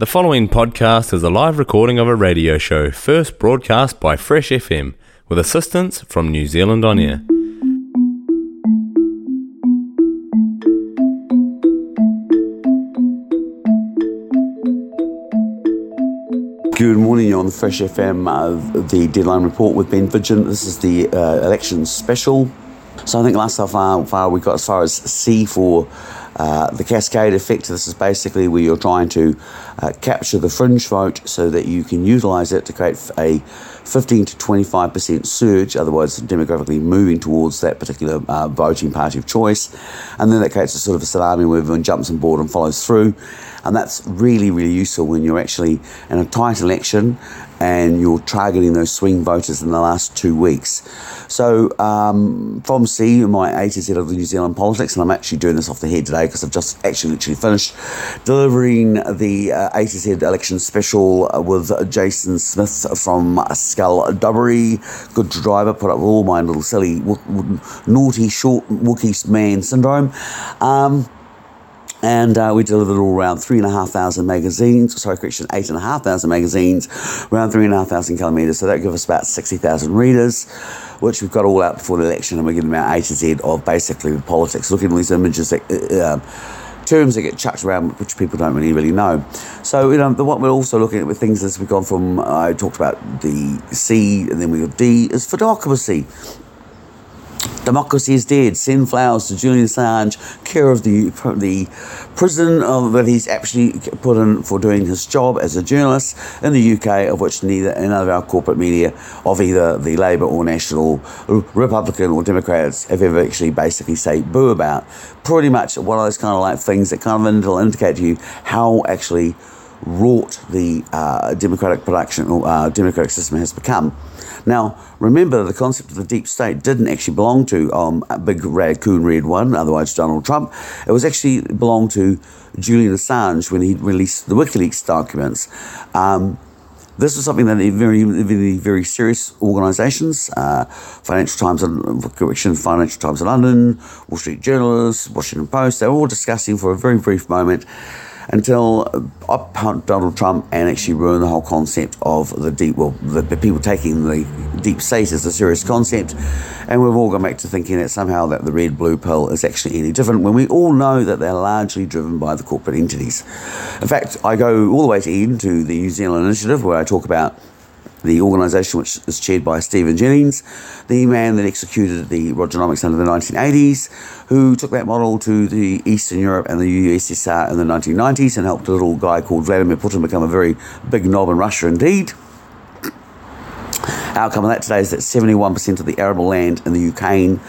The following podcast is a live recording of a radio show first broadcast by Fresh FM with assistance from New Zealand On Air. Good morning, on Fresh FM, uh, the deadline report with Ben Vidgen. This is the uh, election special. So I think last so far, far we got as far as C for uh, the cascade effect. This is basically where you're trying to uh, capture the fringe vote so that you can utilise it to create a 15 to 25% surge, otherwise demographically moving towards that particular uh, voting party of choice. And then that creates a sort of a tsunami where everyone jumps on board and follows through. And that's really, really useful when you're actually in a tight election and you're targeting those swing voters in the last two weeks. So, um, from C, my A to Z of the New Zealand politics, and I'm actually doing this off the head today because I've just actually literally finished delivering the uh, A to Z election special with Jason Smith from Skulldubbery. Good driver, put up all my little silly, w- w- naughty, short Wookiee man syndrome. Um, and uh, we delivered all around three and a half thousand magazines. Sorry, correction, eight and a half thousand magazines, around three and a half thousand kilometres. So that gives us about sixty thousand readers, which we've got all out before the election, and we're getting about A to Z of basically politics. Looking at these images that. Uh, um, terms that get chucked around, which people don't really really know. So you know, the, what we're also looking at with things as we've gone from I talked about the C and then we got D is for democracy. Democracy is dead. Send flowers to Julian Assange, care of the the prison of, that he's actually put in for doing his job as a journalist in the UK, of which neither none of our corporate media of either the Labour or National, Republican or Democrats have ever actually basically say boo about. Pretty much one of those kind of like things that kind of indicate to you how actually wrought the uh, democratic production or uh, democratic system has become. Now, remember the concept of the deep state didn't actually belong to um, Big Raccoon Red One, otherwise Donald Trump. It was actually belonged to Julian Assange when he released the WikiLeaks documents. Um, this was something that very, very, very serious organisations, uh, Financial Times, and correction, Financial Times London, Wall Street Journalists, Washington Post, they were all discussing for a very brief moment until uh, up Donald Trump and actually ruin the whole concept of the deep, well, the, the, people taking the deep state as a serious concept. And we've all gone back to thinking that somehow that the red blue pill is actually any different when we all know that they're largely driven by the corporate entities. In fact, I go all the way to Eden to the New Zealand Initiative where I talk about the organisation which is chaired by Stephen Jennings, the man that executed the Rogernomics under the 1980s, who took that model to the Eastern Europe and the USSR in the 1990s and helped a little guy called Vladimir Putin become a very big knob in Russia indeed. Outcome of that today is that 71% of the arable land in the Ukraine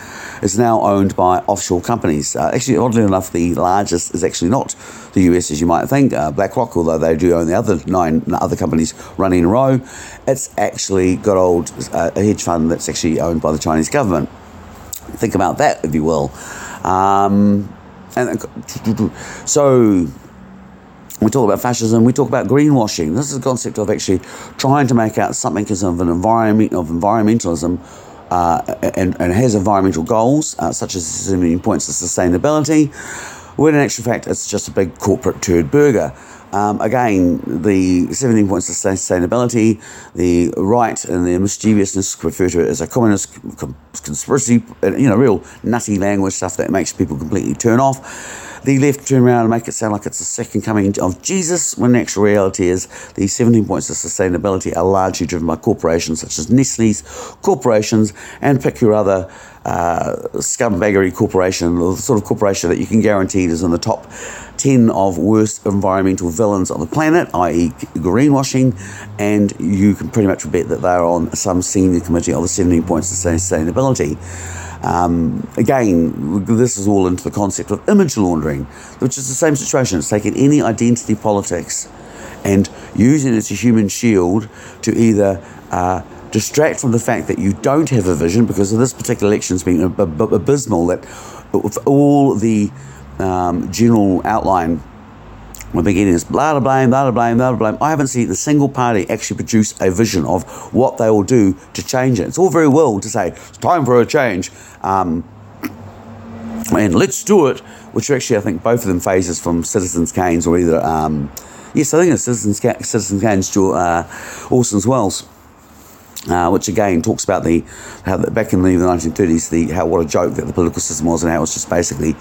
is now owned by offshore companies. Uh, actually, oddly enough, the largest is actually not the US, as you might think. Uh, BlackRock, although they do own the other nine other companies running in a row, it's actually got old uh, a hedge fund that's actually owned by the Chinese government. Think about that, if you will. Um, and so we talk about fascism, we talk about greenwashing. This is a concept of actually trying to make out something as of an environment of environmentalism uh, and, and, has environmental goals, uh, such as 17 points of sustainability, when in actual fact it's just a big corporate turd burger. Um, again, the 17 points of sustainability, the right and the mischievousness refer to it as a communist conspiracy, you know, real nutty language stuff that makes people completely turn off the left turn around and make it sound like it's the second coming of Jesus, when the actual reality is the 17 points of sustainability are largely driven by corporations such as Nestle's corporations and pick your other uh, scumbaggery corporation, the sort of corporation that you can guarantee is in the top 10 of worst environmental villains on the planet, i.e., greenwashing, and you can pretty much bet that they're on some senior committee of the 17 points of sustainability. Um, again, this is all into the concept of image laundering, which is the same situation. It's taking any identity politics and using it as a human shield to either uh, distract from the fact that you don't have a vision, because this particular election has been abysmal, that with all the um, general outline we're beginning this blah, blah, blah, blah, blah, blah, blah. I haven't seen a single party actually produce a vision of what they will do to change it. It's all very well to say, it's time for a change. Um, and let's do it, which actually I think both of them phases from Citizens Kane's or either um, Yes, I think it's Citizens, Citizens Gains, uh, Orson's Wells. Uh, which again talks about the how the, back in the 1930s the how what a joke that the political system was and how it was just basically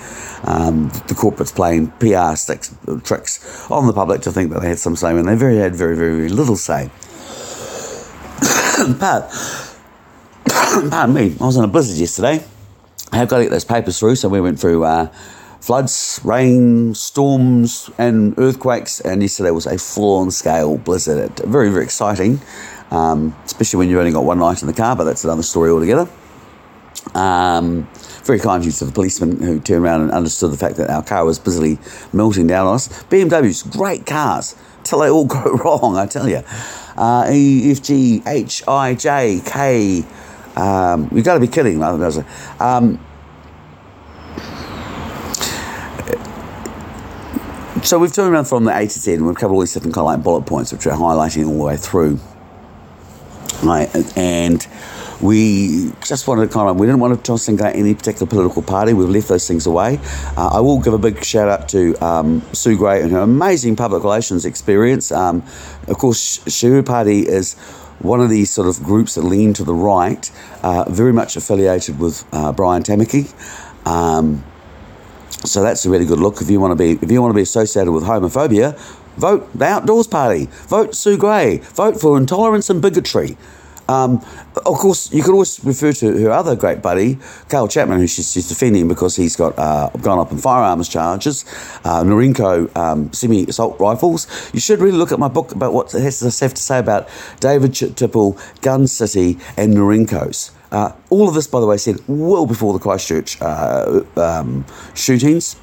um, the corporates playing PR sticks, tricks on the public to think that they had some say when they very had very very, very little say. but pardon me, I was on a blizzard yesterday. I have got to get those papers through, so we went through. Uh, floods, rain, storms, and earthquakes. And yesterday was a full on scale blizzard. Very, very exciting um, especially when you've only got one light in the car, but that's another story altogether. Um, very kind use of the policeman who turned around and understood the fact that our car was busily melting down on us. BMWs, great cars, till they all go wrong, I tell you. Uh, e, F, G, H, I, J, K. Um, you've got to be kidding. Um, so we've turned around from the A to Z and we've covered all these different kind of like bullet points which are highlighting all the way through right? And we just wanted to kind of, we didn't want to single out any particular political party. We've left those things away. Uh, I will give a big shout out to um, Sue Grey and her amazing public relations experience. Um, of course, Shiru Party is one of these sort of groups that lean to the right, uh, very much affiliated with uh, Brian Tamaki. Um, so that's a really good look. If you want to be, if you want to be associated with homophobia, Vote the Outdoors Party. Vote Sue Grey. Vote for intolerance and bigotry. Um, of course, you could always refer to her other great buddy, Carl Chapman, who she's, she's defending because he's got uh, gone up in firearms charges, uh, Norinco um, semi assault rifles. You should really look at my book about what it has to have to say about David Tipple, Gun City, and Norinco's. Uh, all of this, by the way, said well before the Christchurch uh, um, shootings.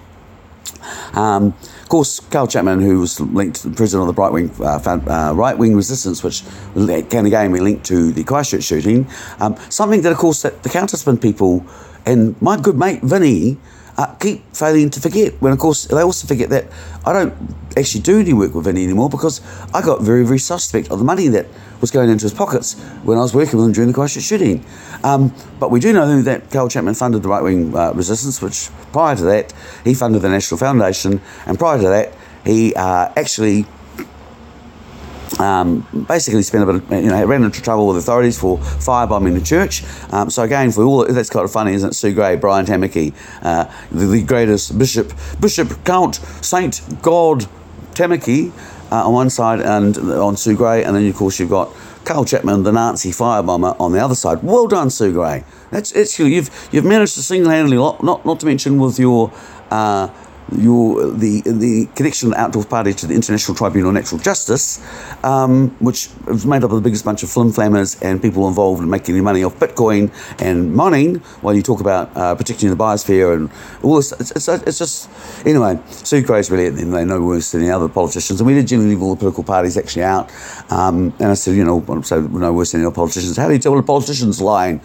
Um, of course, Carl Chapman, who was linked to the president of the right wing uh, uh, right wing resistance, which can again be linked to the Christchurch shooting. Um, something that, of course, that the counterspin people and my good mate Vinny uh, keep failing to forget. When, of course, they also forget that I don't actually do any work with Vinny anymore because I got very, very suspect of the money that was going into his pockets when I was working with him during the Christchurch shooting. Um, but we do know that Carl Chapman funded the right wing uh, resistance, which prior to that, he funded the National Foundation, and prior to that, he uh, actually um, basically spent a bit of, you know, ran into trouble with authorities for firebombing the church. Um, so again, for all that's kind of funny, isn't it? Sue Grey, Brian Tamaki, uh, the, the, greatest bishop, Bishop Count Saint God Tamaki uh, on one side, and on Sue Grey, and then of course you've got Carl Chapman, the Nazi firebomber, on the other side. Well done, Sue Grey. That's it's you've you've managed to single-handedly, not not to mention with your. Uh, your the the connection of the Outdoors Party to the International Tribunal of Natural Justice, um, which is made up of the biggest bunch of flim flammers and people involved in making money off Bitcoin and mining. While you talk about uh, protecting the biosphere and all this, it's, it's, it's just anyway. Sue Grey's really and they know worse than the other politicians, and we did generally leave all the political parties actually out. Um, and I said, you know, so no worse than the other politicians. How do you tell a politician's lying?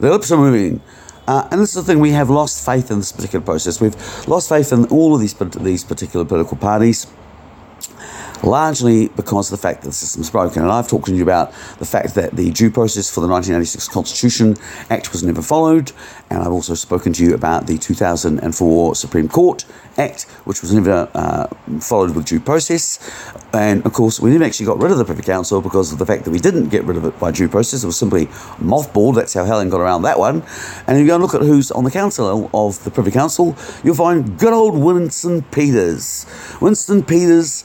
Their lips are moving. Uh, and this is the thing, we have lost faith in this particular process. We've lost faith in all of these, these particular political parties largely because of the fact that the system's broken. And I've talked to you about the fact that the due process for the 1986 Constitution Act was never followed, and I've also spoken to you about the 2004 Supreme Court Act, which was never uh, followed with due process. And of course, we never actually got rid of the Privy Council because of the fact that we didn't get rid of it by due process. It was simply mothballed. That's how Helen got around that one. And if you go and look at who's on the council of the Privy Council, you'll find good old Winston Peters. Winston Peters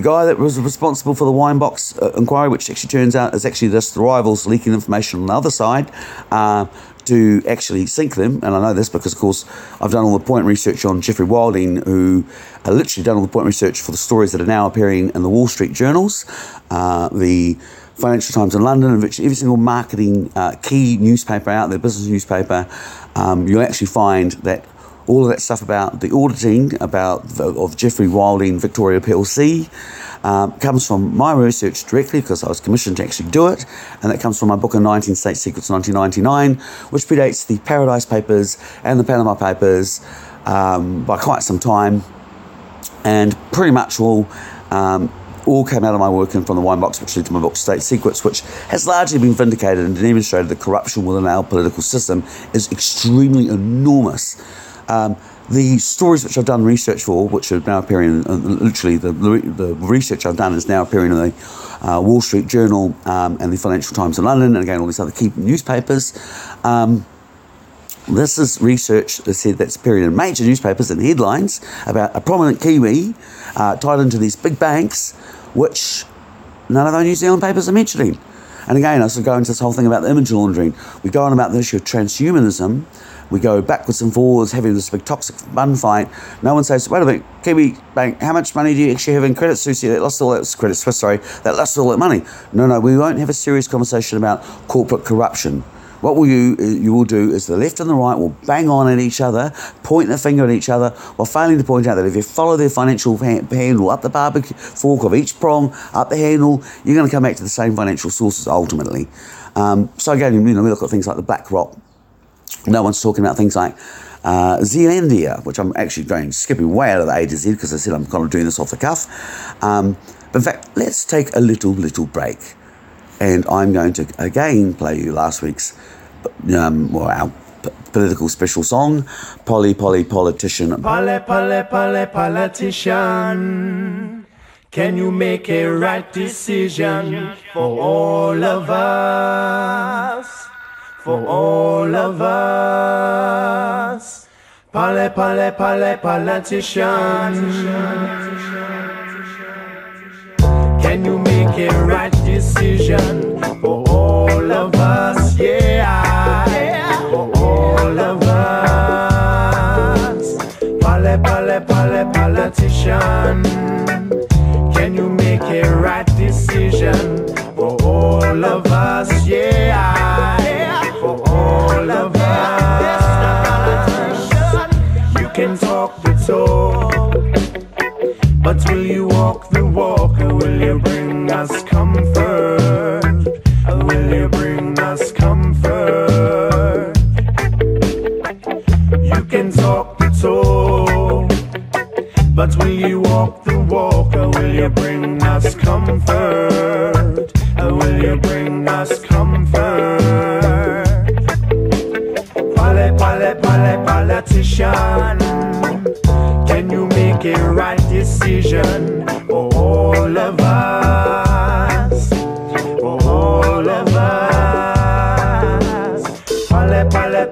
the guy that was responsible for the wine box uh, inquiry, which actually turns out is actually just the rivals leaking information on the other side, uh, to actually sink them. And I know this because, of course, I've done all the point research on Geoffrey Wilding, who uh, literally done all the point research for the stories that are now appearing in the Wall Street journals, uh, the Financial Times in London, and virtually every single marketing uh, key newspaper out there, business newspaper. Um, you'll actually find that all of that stuff about the auditing about of Geoffrey Wilding Victoria PLC um, comes from my research directly because I was commissioned to actually do it, and that comes from my book on 19 State Secrets 1999, which predates the Paradise Papers and the Panama Papers um, by quite some time, and pretty much all. Um, all came out of my work and from the wine box, which led to my book State Secrets, which has largely been vindicated and demonstrated that corruption within our political system is extremely enormous. Um, the stories which I've done research for, which are now appearing, uh, literally the, the research I've done is now appearing in the uh, Wall Street Journal um, and the Financial Times in London, and again all these other key newspapers. Um, this is research that said that's appearing in major newspapers and headlines about a prominent Kiwi uh, tied into these big banks, which none of our New Zealand papers are mentioning. And again, I was going into this whole thing about the image laundering. We go on about the issue of transhumanism. We go backwards and forwards, having this big toxic bun fight. No one says, wait a minute, Kiwi Bank, how much money do you actually have in Credit Suisse that lost all that, Credit sorry, that lost all that money? No, no, we won't have a serious conversation about corporate corruption. What will you you will do is the left and the right will bang on at each other, point the finger at each other, while failing to point out that if you follow their financial handle up the barbecue fork of each prong, up the handle, you're going to come back to the same financial sources ultimately. Um, so again, you know, we look at things like the BlackRock. No one's talking about things like uh, Zealandia, which I'm actually going skipping way out of the A to Z because I said I'm kind of doing this off the cuff. Um, but in fact, let's take a little, little break and I'm going to again play you last week's, um, well, our p- political special song, Polly Polly Politician. Polly Polly Polly Politician. Can you make a right decision for all of us? For all of us. Polly Polly Polly Politician. Can you make a right decision for all of us? Yeah, for all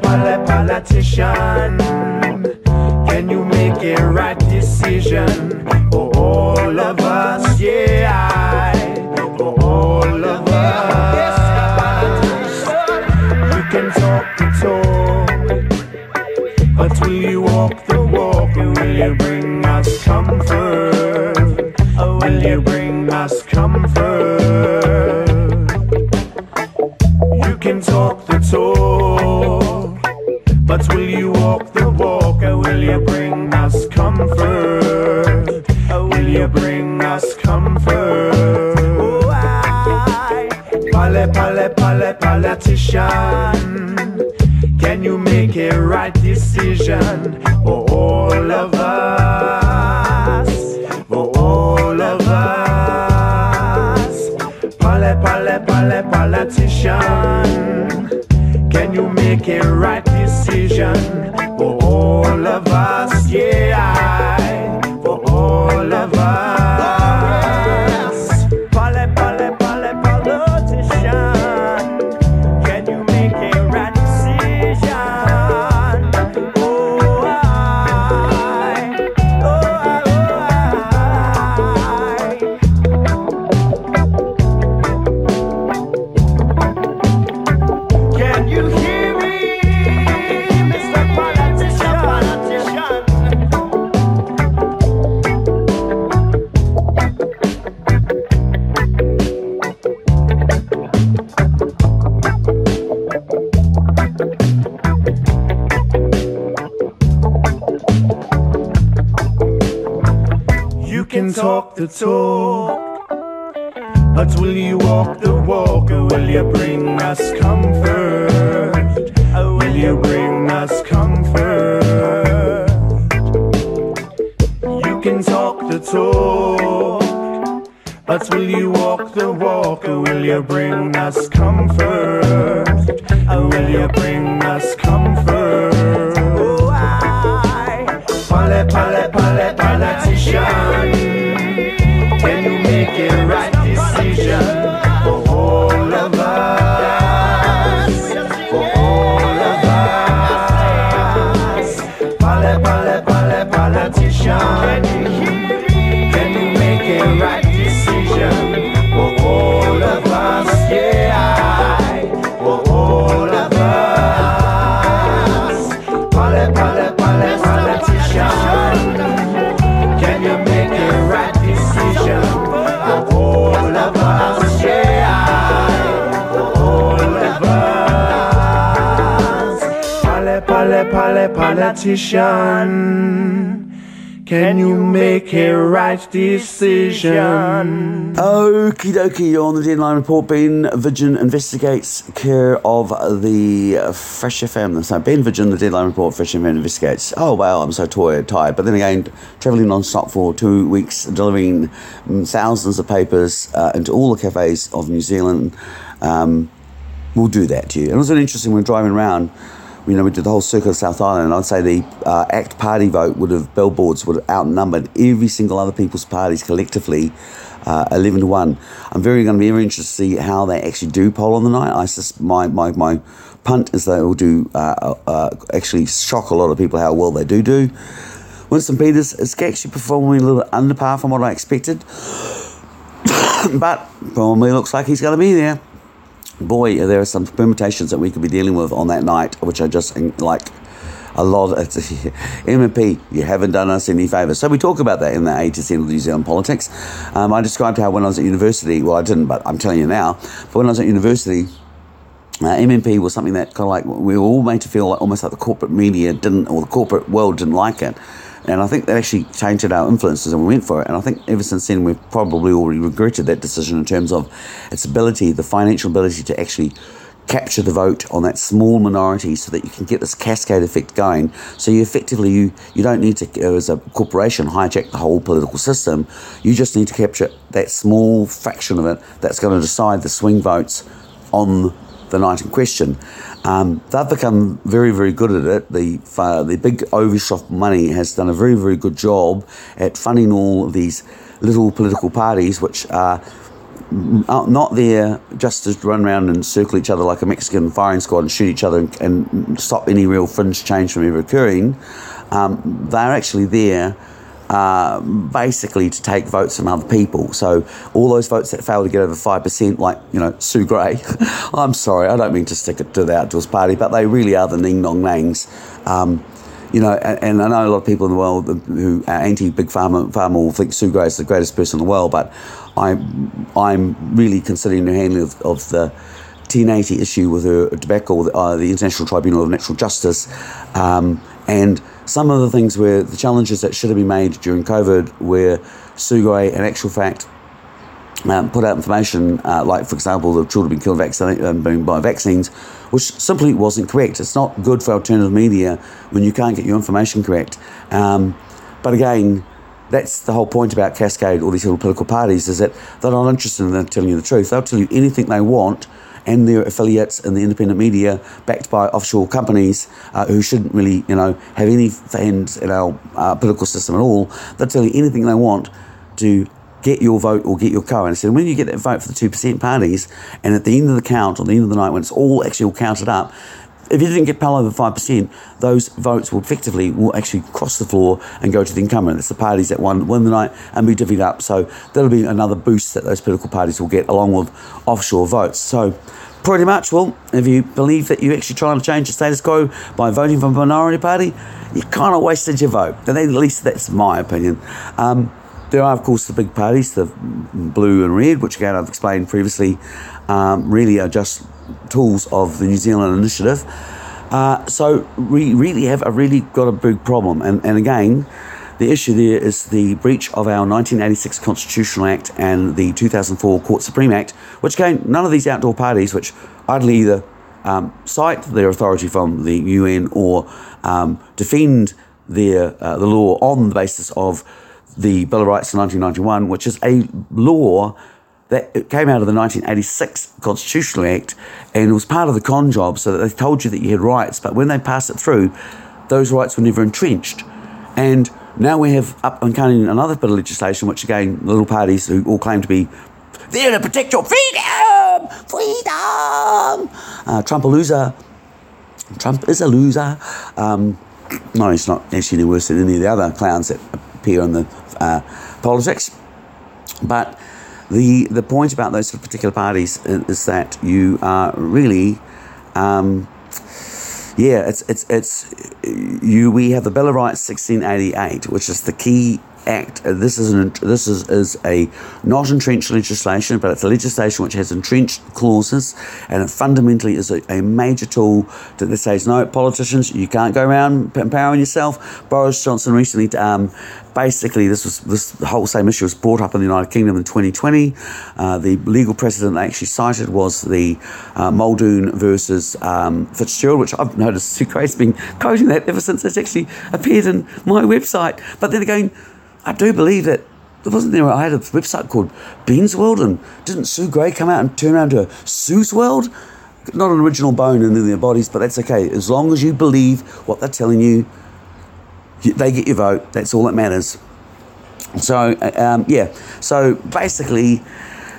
pale, politician. Can you make a right decision for all of us? Yeah, for all of us. You can talk the talk. But will you walk the walk will you bring politician. Can you make a right decision for all of us? For all of us. Pale, pale, pale, politician. Can you make a right decision for all you bring us comfort? Will you bring us comfort? You can talk the talk, but will you walk the walk will you bring us comfort? Or will you bring us comfort? Politician. Can you make a right decision? Okie dokie, on the Deadline Report, Ben Vidgen investigates care of the Fresh FM. So Ben Vidgen, the Deadline Report, Fresh FM investigates. Oh wow, I'm so tired, tired. But then again, travelling non-stop for two weeks, delivering mm, thousands of papers uh, into all the cafes of New Zealand, um, will do that to you. And it was really interesting when driving around. You know, we did the whole circuit of South Island, and I'd say the uh, ACT party vote would have, billboards would have outnumbered every single other people's parties collectively, uh, 11 to 1. I'm very going to be very interested to see how they actually do poll on the night. I sus- my, my, my punt is they will do, uh, uh, actually shock a lot of people how well they do do. Winston Peters is actually performing a little under par from what I expected, but probably looks like he's going to be there boy, there are some permutations that we could be dealing with on that night, which are just like a lot. Of, MMP, you haven't done us any favours. So we talk about that in the A to Z of New Zealand politics. Um, I described how when I was at university, well, I didn't, but I'm telling you now, but when I was at university, uh, MMP was something that kind of like we were all made to feel like almost like the corporate media didn't, or the corporate world didn't like it. And I think that actually tainted our influences and we went for it. And I think ever since then, we've probably already regretted that decision in terms of its ability, the financial ability to actually capture the vote on that small minority so that you can get this cascade effect going. So you effectively, you, you don't need to, uh, as a corporation, hijack the whole political system. You just need to capture that small fraction of it that's going to decide the swing votes on the night in question. Um, they've become very, very good at it. The uh, the big overshot money has done a very, very good job at funding all these little political parties, which are are not there just to run around and circle each other like a Mexican firing squad and shoot each other and, and stop any real fringe change from ever occurring. Um, they're actually there uh, basically to take votes from other people. So all those votes that fail to get over five percent, like you know Sue Grey, I'm sorry, I don't mean to stick it to the Outdoors Party, but they really are the ning nong nangs. Um, you know, and, and, I know a lot of people in the world who are anti big pharma, pharma will think Sue Grey is the greatest person in the world, but I'm I'm really considering her handling of, of the 1080 issue with her tobacco, uh, the International Tribunal of Natural Justice, um, and some of the things where the challenges that should have been made during COVID, where Grey, in actual fact, um, put out information uh, like, for example, the children being killed um, by vaccines, which simply wasn't correct. It's not good for alternative media when you can't get your information correct. Um, but again, that's the whole point about Cascade, all these little political parties, is that they're not interested in telling you the truth. They'll tell you anything they want and their affiliates in the independent media, backed by offshore companies uh, who shouldn't really, you know, have any hands in our uh, political system at all. They'll tell you anything they want to get your vote or get your current. I said, when you get that vote for the 2% parties, and at the end of the count, or the end of the night, when it's all actually all counted up, if you didn't get poll over 5%, those votes will effectively will actually cross the floor and go to the incumbent. It's the parties that won, win the night and be divvied up. So that'll be another boost that those political parties will get along with offshore votes. So pretty much, well, if you believe that you're actually trying to change the status quo by voting for a minority party, you kind of wasted your vote. And at least that's my opinion. Um, there are, of course, the big parties, the blue and red, which again I've explained previously, um, really are just tools of the New Zealand initiative. Uh, so we really have a really got a big problem. And, and again, the issue there is the breach of our 1986 Constitutional Act and the 2004 Court Supreme Act, which again, none of these outdoor parties, which idly either um, cite their authority from the UN or um, defend their uh, the law on the basis of the Bill of Rights of 1991, which is a law that came out of the 1986 Constitutional Act and it was part of the con job so that they told you that you had rights, but when they passed it through, those rights were never entrenched. And now we have up and coming another bit of legislation, which again, little parties who all claim to be there to protect your freedom, freedom. Uh, Trump a loser. Trump is a loser. Um, no, he's not actually any worse than any of the other clowns that appear in the uh, politics. But the the point about those particular parties is, is that you are really. Um, yeah, it's it's it's you. We have the Bill of Rights, 1688, which is the key act. This is an this is, is a not entrenched legislation, but it's a legislation which has entrenched clauses, and it fundamentally is a, a major tool that that says no politicians, you can't go around empowering yourself. Boris Johnson recently. Um, Basically, this was this whole same issue was brought up in the United Kingdom in 2020. Uh, the legal precedent they actually cited was the uh, Muldoon versus um, Fitzgerald, which I've noticed Sue Grey's been quoting that ever since it's actually appeared in my website. But then again, I do believe that there wasn't there. I had a website called Beans World, and didn't Sue Grey come out and turn around to Sue's World? Not an original bone in their bodies, but that's okay. As long as you believe what they're telling you, they get your vote. That's all that matters. So, uh, um, yeah. So basically,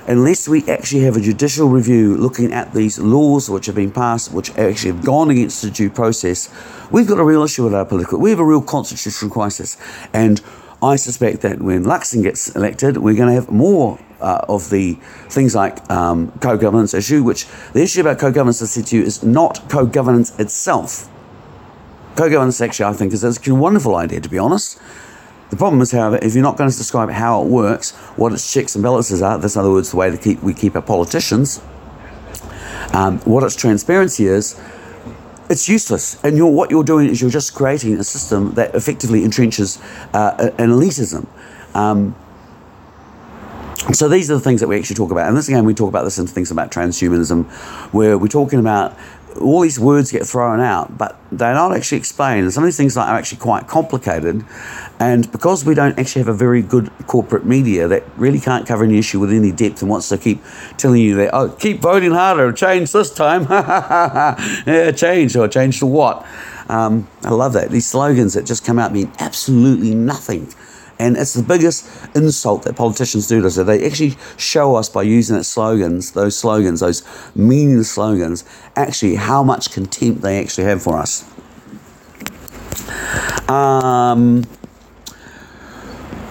unless we actually have a judicial review looking at these laws which have been passed, which actually have gone against the due process, we've got a real issue with our political. We have a real constitutional crisis. And I suspect that when Luxon gets elected, we're going to have more. Uh, of the things like um, co-governance issue, which the issue about co-governance, I said to you, is not co-governance itself. Co-governance actually, I think, is a wonderful idea, to be honest. The problem is, however, if you're not going to describe how it works, what its checks and balances are, that's in other words the way keep, we keep our politicians, um, what its transparency is, it's useless. And you're, what you're doing is you're just creating a system that effectively entrenches uh, an elitism. Um, so these are the things that we actually talk about. And this again, we talk about this in things about transhumanism, where we're talking about all these words get thrown out, but they're not actually explained. Some of these things are actually quite complicated. And because we don't actually have a very good corporate media that really can't cover any issue with any depth and wants to keep telling you that, oh, keep voting harder, change this time. yeah, change, or change to what? Um, I love that. These slogans that just come out mean absolutely nothing. And it's the biggest insult that politicians do to us. They actually show us by using that slogans, those slogans, those meaningless slogans, actually how much contempt they actually have for us. Um,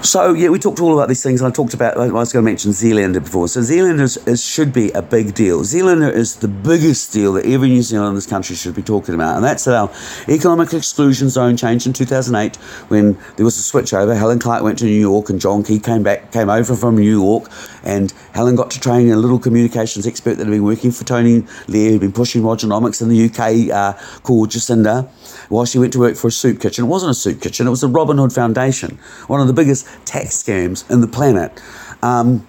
so yeah, we talked all about these things. I talked about. I was going to mention Zealandia before. So Zealandia is, is, should be a big deal. Zealandia is the biggest deal that every New Zealander in this country should be talking about, and that's our economic exclusion zone changed in 2008 when there was a switch over. Helen Clark went to New York, and John Key came back, came over from New York, and Helen got to train a little communications expert that had been working for Tony Blair, who'd been pushing Rogernomics in the UK, uh, called Jacinda while she went to work for a soup kitchen. It wasn't a soup kitchen, it was the Robin Hood Foundation, one of the biggest tax scams in the planet. Um,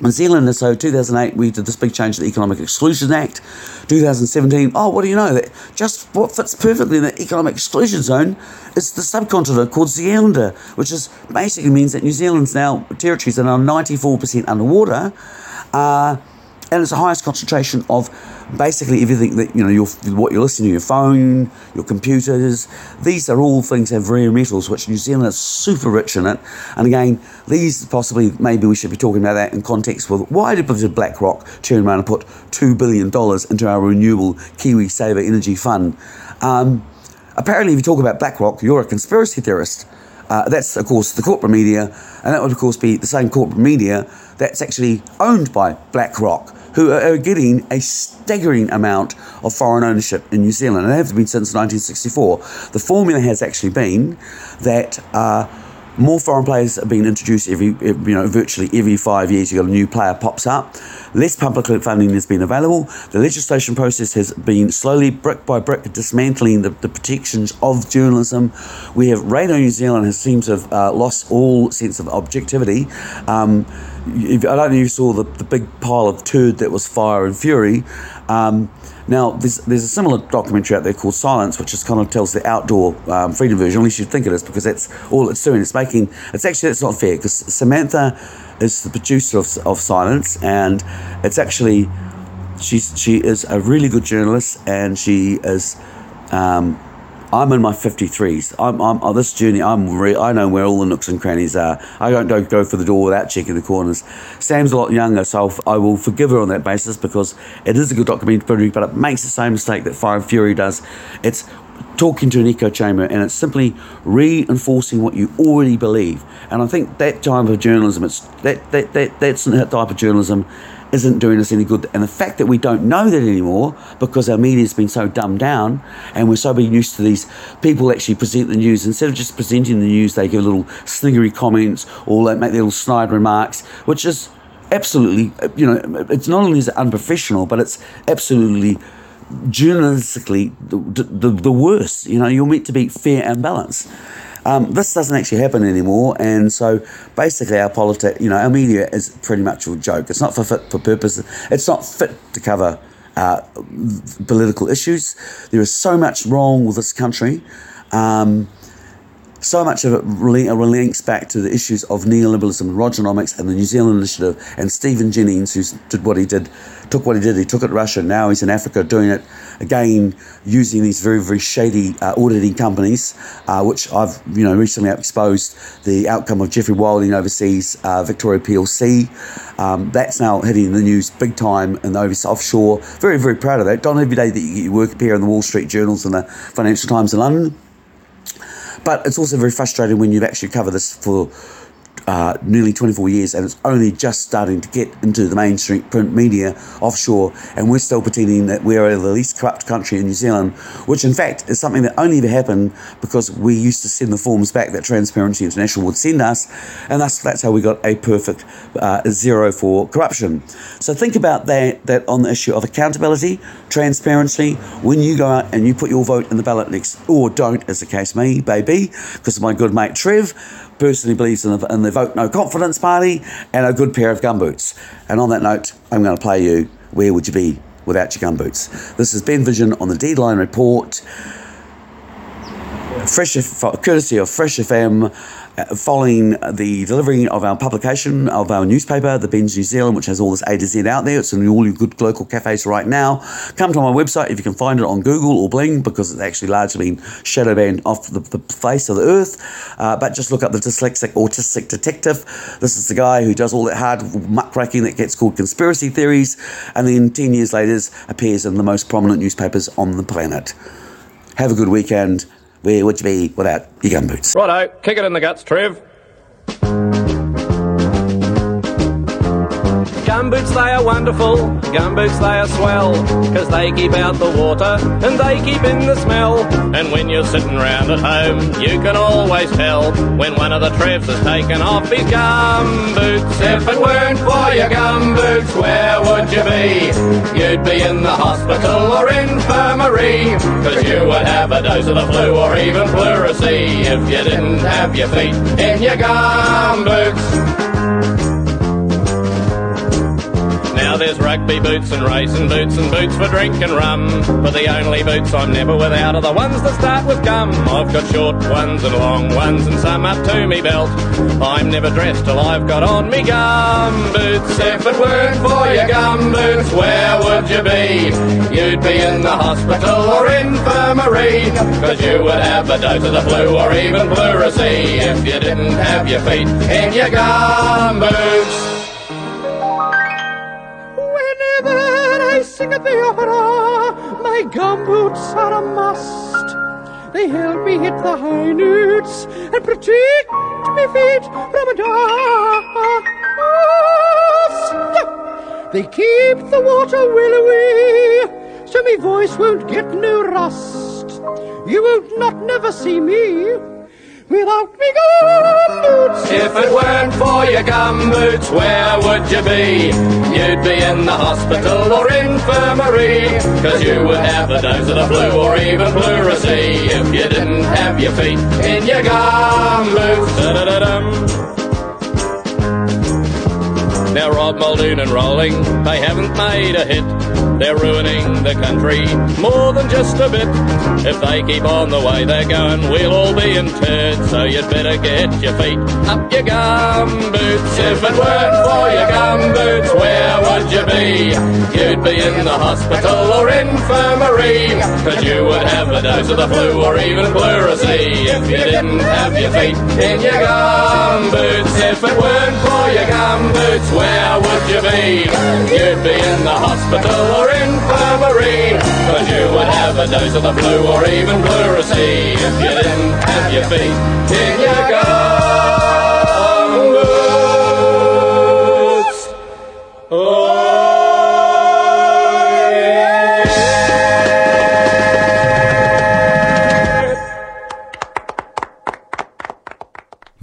New Zealand, so 2008, we did this big change to the Economic Exclusion Act. 2017, oh, what do you know? That just what fits perfectly in the Economic Exclusion Zone is the subcontinent called Zealandia, which is basically means that New Zealand's now territories that are now 94% underwater. Uh, and it's the highest concentration of basically everything that you know your what you're listening to your phone your computers these are all things that have rare metals which New Zealand is super rich in it. And again these possibly maybe we should be talking about that in context with why did BlackRock turn around and put $2 billion into our renewable Kiwi Saver Energy Fund? Um, apparently if you talk about BlackRock you're a conspiracy theorist. Uh, that's, of course, the corporate media, and that would, of course, be the same corporate media that's actually owned by BlackRock, who are getting a staggering amount of foreign ownership in New Zealand, and they have been since 1964. The formula has actually been that. Uh, more foreign players have been introduced every, you know, virtually every five years. You got a new player pops up. Less public funding has been available. The legislation process has been slowly, brick by brick, dismantling the, the protections of journalism. We have Radio New Zealand has seems to have uh, lost all sense of objectivity. Um, I don't know if you saw the, the big pile of turd that was Fire and Fury. Um, now, there's, there's a similar documentary out there called Silence, which just kind of tells the outdoor um, freedom version. At least you think it is, because that's all it's doing. It's making, it's actually, it's not fair, because Samantha is the producer of, of Silence, and it's actually, she's, she is a really good journalist, and she is, um, I'm in my 53s. I'm, I'm on this journey. I'm re- I know where all the nooks and crannies are. I don't, don't go for the door without checking the corners. Sam's a lot younger, so I'll, I will forgive her on that basis because it is a good documentary, but it makes the same mistake that Fire and Fury does. It's talking to an echo chamber and it's simply reinforcing what you already believe. And I think that type of journalism, it's that, that, that that's the type of journalism isn't doing us any good. And the fact that we don't know that anymore because our media's been so dumbed down and we're so being used to these people actually present the news. Instead of just presenting the news, they give little sniggery comments or they make little snide remarks, which is absolutely, you know, it's not only is it unprofessional, but it's absolutely journalistically the, the, the worst. You know, you're meant to be fair and balanced. Um, this doesn't actually happen anymore, and so basically, our politics, you know, our media is pretty much a joke. It's not for fit for purpose. It's not fit to cover uh, political issues. There is so much wrong with this country. Um, so much of it links back to the issues of neoliberalism, Rogernomics, and the New Zealand Initiative, and Stephen Jennings, who did what he did, took what he did, he took it Russia, now he's in Africa doing it again, using these very, very shady uh, auditing companies, uh, which I've, you know, recently exposed the outcome of Geoffrey Wilding overseas, uh, Victoria PLC. Um, that's now hitting the news big time the overseas offshore. Very, very proud of that. Don every day that you, work here in the Wall Street Journals and the Financial Times in London. But it's also very frustrating when you've actually covered this for uh, nearly 24 years and it's only just starting to get into the mainstream print media offshore and we're still pretending that we're the least corrupt country in New Zealand which in fact is something that only ever happened because we used to send the forms back that Transparency International would send us and that's, that's how we got a perfect uh, zero for corruption. So think about that that on the issue of accountability transparency. When you go out and you put your vote in the ballot next or don't as the case may, be because of my good mate Trev personally believes in the, in the Vote No Confidence Party and a good pair of gumboots. And on that note, I'm going to play you Where Would You Be Without Your Gumboots? This is Ben Vidgen on the Deadline Report, fresh, courtesy of Fresh FM following the delivery of our publication of our newspaper, The Ben's New Zealand, which has all this A to Z out there. It's in all your good local cafes right now. Come to my website if you can find it on Google or Bling because it's actually largely been shadow banned off the, the face of the earth. Uh, but just look up the dyslexic autistic detective. This is the guy who does all that hard muckraking that gets called conspiracy theories, and then 10 years later appears in the most prominent newspapers on the planet. Have a good weekend. Where would you be without your gumboots? Righto, kick it in the guts, Trev. Gumboots, they are wonderful, gumboots, they are swell, cause they keep out the water and they keep in the smell. And when you're sitting round at home, you can always tell when one of the Trevs has taken off his gumboots. If it weren't for your gumboots, where would you be? You'd be in the hospital or infirmary, cause you would have a dose of the flu or even pleurisy if you didn't have your feet in your gumboots. There's rugby boots and racing boots and boots for drinking rum. But the only boots I'm never without are the ones that start with gum. I've got short ones and long ones and some up to me belt. I'm never dressed till I've got on me gum boots. If it weren't for your gum boots, where would you be? You'd be in the hospital or infirmary. Cause you would have a dose of the flu or even pleurisy if you didn't have your feet in your gum boots. At the opera, my gumboots are a must. They help me hit the high notes and protect my feet from a dust. They keep the water well away, so my voice won't get no rust. You won't not never see me without me gumboots. If it weren't for your gumboots, where would you be? You'd be in the hospital or infirmary, cause you would have a dose of the flu or even pleurisy if you didn't have your feet in your gumboots. Da-da-da-dum. Now Rob Muldoon and Rowling, they haven't made a hit. They're ruining the country more than just a bit. If they keep on the way they're going, we'll all be interred. So you'd better get your feet up your gum boots. If it weren't for your gum boots, where would you be? You'd be in the hospital or infirmary. Cause you would have a dose of the flu or even pleurisy if you didn't have your feet in your gum boots. If it weren't for your gum boots, where would you be? You'd be in the hospital or infirmary. Cause you would have a dose of the flu or even pleurisy if you didn't have your feet in your gum